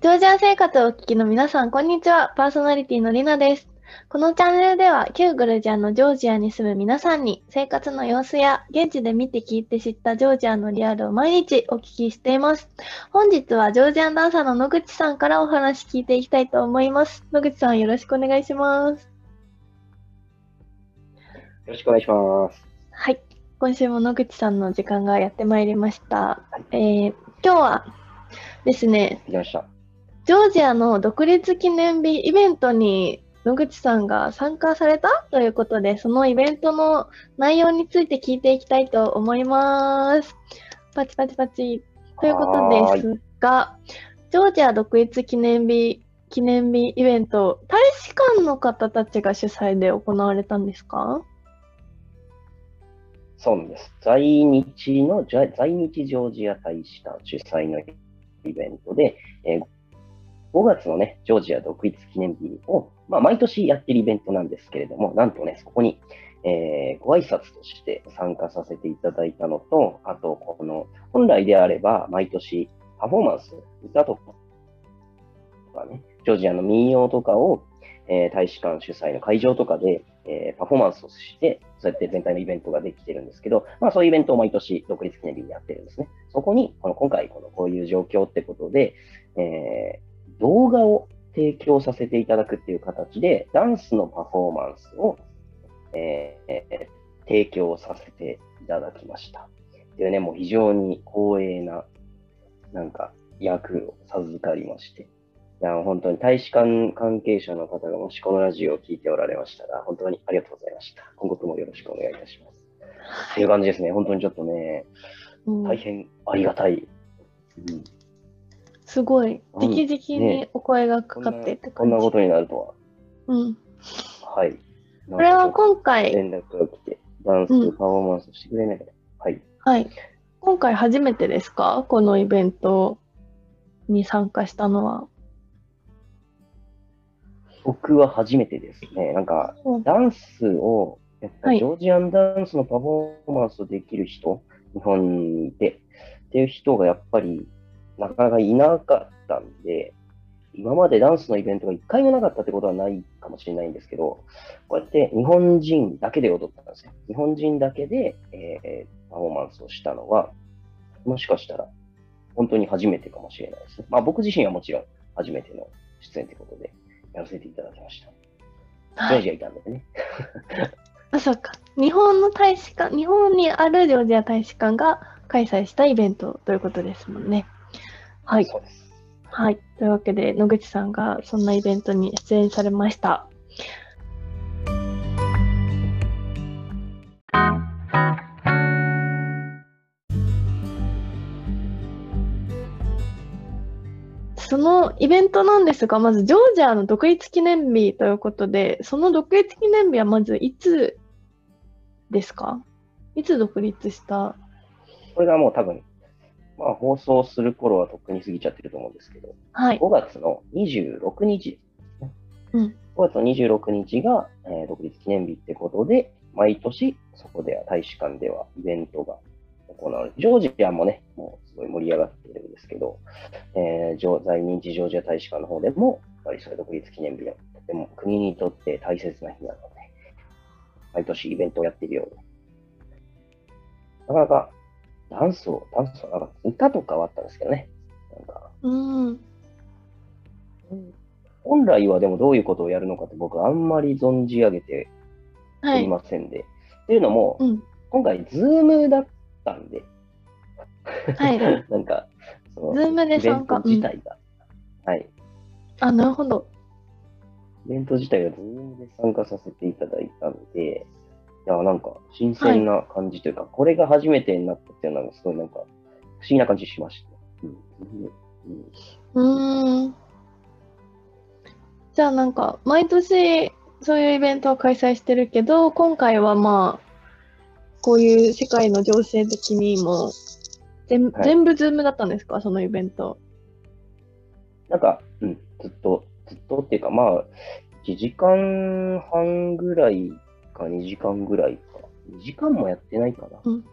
ジョージア生活をお聞きの皆さん、こんにちは。パーソナリティのりなです。このチャンネルでは、旧グルジアのジョージアに住む皆さんに、生活の様子や、現地で見て聞いて知ったジョージアのリアルを毎日お聞きしています。本日は、ジョージアンダンサーの野口さんからお話聞いていきたいと思います。野口さん、よろしくお願いします。よろしくお願いします。はい。今週も野口さんの時間がやってまいりました。えー、今日はですね、できました。ジョージアの独立記念日イベントに野口さんが参加されたということで、そのイベントの内容について聞いていきたいと思います。パチパチパチ。ということですが、ジョージア独立記念日記念日イベント、大使館の方たちが主催で行われたんですか？そうです。在日の、在日ジョージア大使館主催のイベントで、えー5月のね、ジョージア独立記念日を、まあ、毎年やってるイベントなんですけれども、なんとね、そこに、えーご挨拶として参加させていただいたのと、あと、この、本来であれば、毎年パフォーマンス、歌とかね、ジョージアの民謡とかを、えー大使館主催の会場とかで、えーパフォーマンスをして、そうやって全体のイベントができてるんですけど、まあそういうイベントを毎年独立記念日にやってるんですね。そこに、この今回このこういう状況ってことで、えー動画を提供させていただくっていう形で、ダンスのパフォーマンスを、えー提供させていただきました。っていうね、もう非常に光栄な、なんか、役を授かりまして、いや、本当に大使館関係者の方がもしこのラジオを聞いておられましたら、本当にありがとうございました。今後ともよろしくお願いいたします。っていう感じですね。本当にちょっとね、うん大変ありがたい。うん、すごい。うん直々にねお声がかかってって感じ。こんなことになるとうん。は。はい。これは今回回、連絡が来て、ダンスうんパフォーマンスをしてくれないから。はい。はい。今回初めてですか？このイベントに参加したのは。僕は初めてですね。なんか、うんダンスを、やっぱはいジョージアンダンスのパフォーマンスをできる人、日本にいて、っていう人がやっぱりなかなかいなかったんで、今までダンスのイベントが一回もなかったってことはないかもしれないんですけど、こうやって日本人だけで踊ったんですよ。日本人だけで、えーパフォーマンスをしたのは、もしかしたら本当に初めてかもしれないですね。まあ僕自身はもちろん初めての出演ということでやらせていただきました。ジョージアいたんでね。あ、そうか。日本の大使館、日本にあるジョージア大使館が開催したイベントということですもんね。はい。そうです。はい。というわけで、野口さんがそんなイベントに出演されました。そのイベントなんですが、まずジョージアの独立記念日ということで、その独立記念日はまずいつですか？いつ独立した？これがもう多分、まあ放送する頃はとっくに過ぎちゃってると思うんですけど、はい。5月の26日。うん5月の26日が、えー独立記念日ってことで、毎年そこでは大使館ではイベントが行われる。ジョージアもね、もうすごい盛り上がってるんですけど、えー在日ジョージア大使館の方でも、やっぱりそれ独立記念日はとても国にとって大切な日なので、毎年イベントをやっているようで、なかなかダンスを、ダンスは歌とかはあったんですけどね。なんか、うん。本来はでもどういうことをやるのかって僕はあんまり存じ上げてはいおり。ませんで。っていうのも、うん。今回ズームだったんで、はい。なんか、その Zoom で参加自体が、はい。あ、なるほど。イベント自体がズームで参加させていただいたんで、いや、なんか新鮮な感じというか、これが初めてになったっていうのがすごいなんか不思議な感じしました。うんうんうーん。じゃあなんか、毎年そういうイベントを開催してるけど、今回はまあ、こういう世界の情勢的にも、全はい全部ズームだったんですか？そのイベント。なんか、うん、ずっと、ずっとっていうか、まあ、1時間半ぐらいか2時間ぐらいか。2時間もやってないかな。うん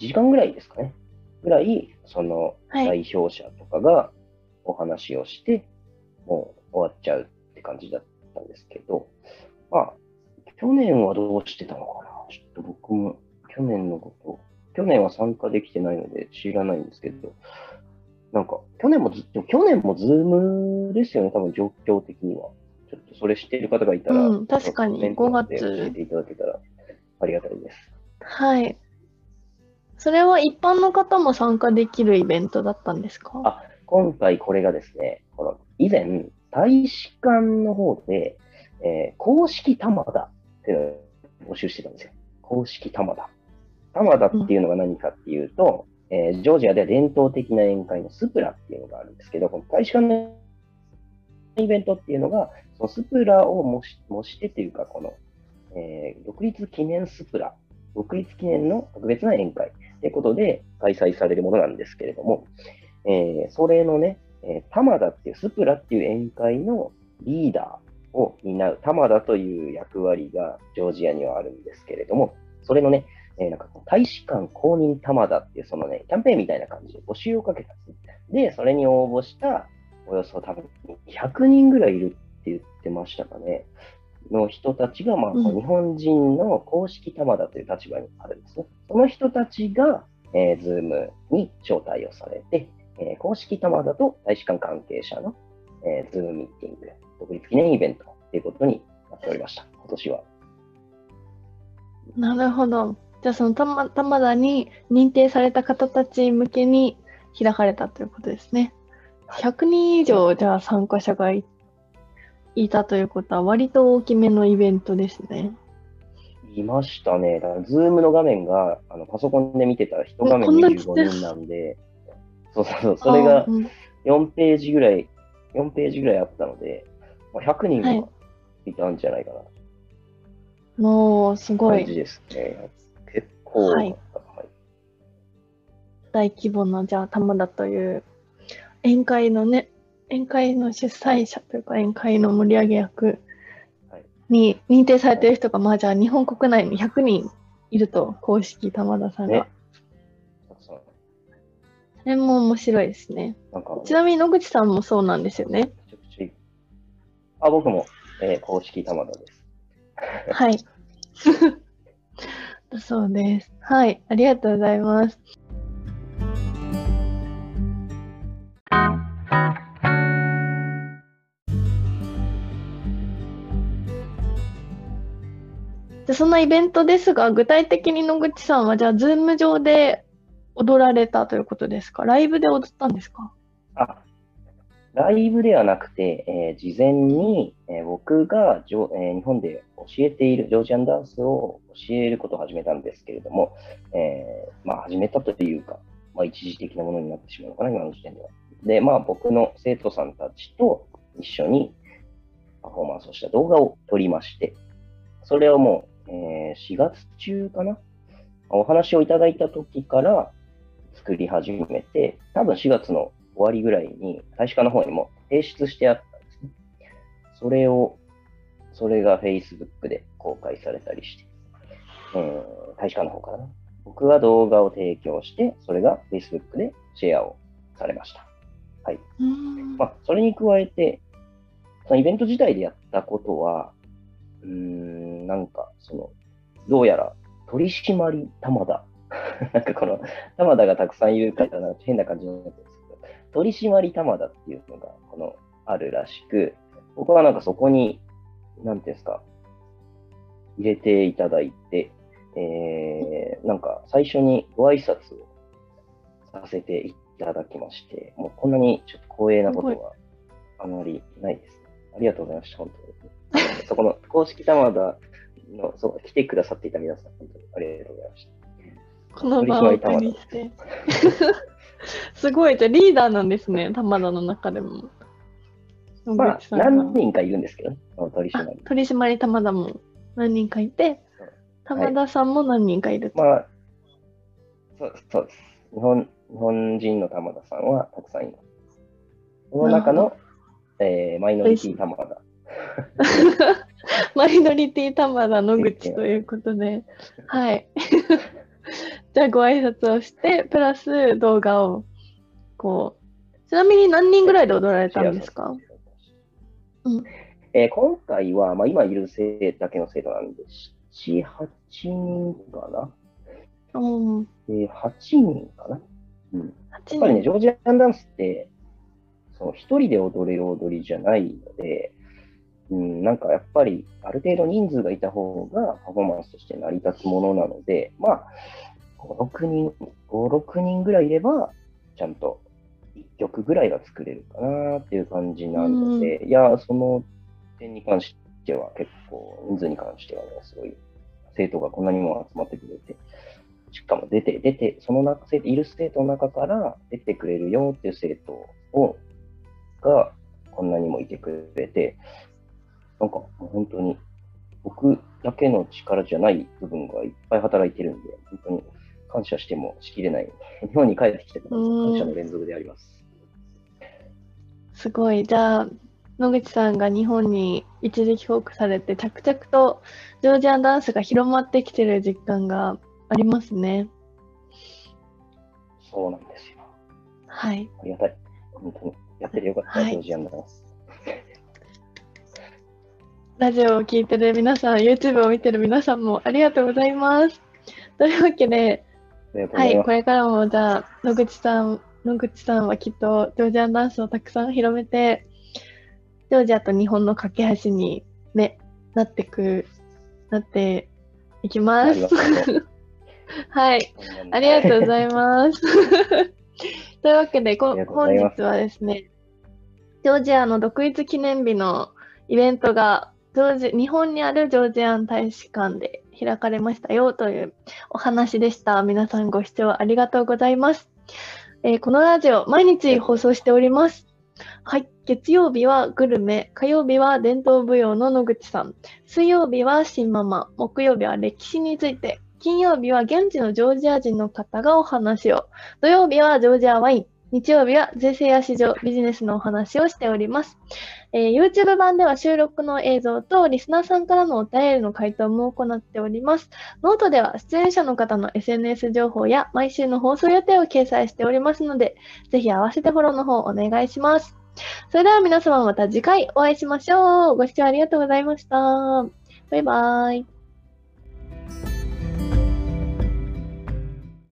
1時間ぐらいですかね。ぐらい、その、はい。代表者とかがお話をして、もう終わっちゃうって感じだったんですけど、まあ、去年はどうしてたのかなちょっと僕も去年のこと、去年は参加できてないので知らないんですけど、なんか、去年もずっと、去年もズームですよね、多分状況的には。ちょっとそれ知ってる方がいたら、うん確かにコメント欄で5月教えていただけたらありがたいです。はい。それは一般の方も参加できるイベントだったんですか？あ今回これがですね、この以前、大使館の方で、えー公式玉田っていうのを募集してたんですよ。公式玉田。玉田っていうのが何かっていうと、えージョージアでは伝統的な宴会のスプラっていうのがあるんですけど、この大使館のイベントっていうのが、そのスプラを模し模してというか、この、えー独立記念スプラ、独立記念の特別な宴会ということで開催されるものなんですけれども、えーそれのね、えー、玉田っていう、スプラっていう宴会のリーダーを担う玉田という役割がジョージアにはあるんですけれども、それのね、えーなんか大使館公認玉田っていうそのね、キャンペーンみたいな感じで募集をかけたんですね。で、それに応募したおよそ多分100人ぐらいいるって言ってましたかね。の人たちが、まあ、うん日本人の公式玉田という立場にあるんですね。その人たちが、えー、ズームに招待をされて、えー公式タマダと大使館関係者の、えー、ズームミーティング、独立記念イベントということになっておりました、今年は。なるほど。じゃあその玉玉田に認定された方たち向けに開かれたということですね。100人以上じゃあ参加者がいたということは割と大きめのイベントですね。いましたね。だから、ズームの画面が、あのパソコンで見てたら、一画面こんなちっちゃい25人なんで、そうそうそう、それがあーうん。4ページぐらい、4ページぐらいあったので、まあ、100人はいはい。たんじゃないかな、もうすごい。感じですね。結構はい。大規模なじゃあ玉田という宴会のね宴会の主催者というか宴会の盛り上げ役はい。に認定されている人がまあじゃあ日本国内に100人いると公式玉田さんが、ね。それも面白いですね。なんか、ちなみに野口さんもそうなんですよね。あ、僕も、えー公式玉田です。はい。だ そうです。はい。ありがとうございますでそのイベントですが、具体的に野口さんは、じゃあ、ズーム上で踊られたということですか？ライブで踊ったんですか？あ、ライブではなくて、えー事前に、えー僕がジョ、えー日本で教えているジョージアンダンスを教えることを始めたんですけれども、えまあ、始めたというか、まあ、一時的なものになってしまうのかな、今の時点では。で、まあ、僕の生徒さんたちと一緒にパフォーマンスをした動画を撮りまして、それをもう、えー4月中かな？お話をいただいた時から作り始めて、多分4月の終わりぐらいに大使館の方にも提出してあったんですね。それを、それが Facebook で公開されたりして、えー大使館の方からね。僕は動画を提供して、それが Facebook でシェアをされました。うーんまあ、それに加えて、そのイベント自体でやったことは、うん、なんか、その、どうやら取締り玉田。なんかこの、玉田がたくさんいるから、なんか変な感じになってるんですけど、取締り玉田っていうのが、この、あるらしく、僕はなんかそこに、なんていうんですか、入れていただいて、えー、なんか最初にご挨拶をさせていただきまして、もうこんなにちょっと光栄なことはあまりないです。ありがとうございました、本当に。そこの公式玉田の、そう、来てくださっていた皆さん、本当にありがとうございました。この場をお借りして。すごい、じゃあリーダーなんですね、玉田の中でも。野まあ何人かいるんですけどね、取締あり。取締り玉田も何人かいて、玉田さんも何人かいると。まあ、そうそうです。日本日本人の玉田さんはたくさんいます。その中の、えーマイノリティ玉田。マイノリティ玉田野口ということで、はい。じゃあご挨拶をして、プラス動画をこうちなみに何人ぐらいで踊られたんですか？うんえー今回は、まあ、今いる生だけの生徒なんで、7、8人かな。うん。えー、8人かな。うん。8やっぱりね、人。ジョージアンダンスって、その一人で踊れる踊りじゃないので、うん、なんかやっぱりある程度人数がいた方がパフォーマンスとして成り立つものなので、まあ、5、6人、5、6人ぐらいいれば、ちゃんと1曲ぐらいは作れるかなっていう感じなので、いや、その点に関しては結構、人数に関してはね、すごい、生徒がこんなにも集まってくれて、しかも出て、出て、その中、いる生徒の中から出てくれるよっていう生徒を、が、こんなにもいてくれて、なんか本当に、僕だけの力じゃない部分がいっぱい働いてるんで、本当に感謝してもしきれない。日本に帰ってきてから感謝の連続であります。すごい。じゃあ、野口さんが日本に一時帰国されて、着々とジョージアンダンスが広まってきてる実感がありますね。そうなんですよ。はい。ありがたい。本当に。やっててよかった、はいジョージアンダンス。ラジオを聞いてる皆さん、YouTube を見てる皆さんもありがとうございます。というわけで、はい。これからもじゃあ、野口さん、野口さんはきっとジョージアンダンスをたくさん広めて、ジョージアと日本の架け橋に、ね、なってく、なっていきます。はい、ありがとうございます。というわけで、こ本日はですね、ジョージアの独立記念日のイベントがジョージ日本にあるジョージアン大使館で開かれましたよというお話でした。皆さんご視聴ありがとうございます。えーこのラジオ、毎日放送しております。はい。月曜日はグルメ、火曜日は伝統舞踊の野口さん、水曜日は新ママ、木曜日は歴史について、金曜日は現地のジョージア人の方がお話を、土曜日はジョージアワイン、日曜日は税制や市場、ビジネスのお話をしております。えー YouTube 版では収録の映像とリスナーさんからのお便りの回答も行っております。ノートでは出演者の方の SNS 情報や毎週の放送予定を掲載しておりますので、ぜひ合わせてフォローの方お願いします。それでは皆様また次回お会いしましょう。ご視聴ありがとうございました。バイバーイ。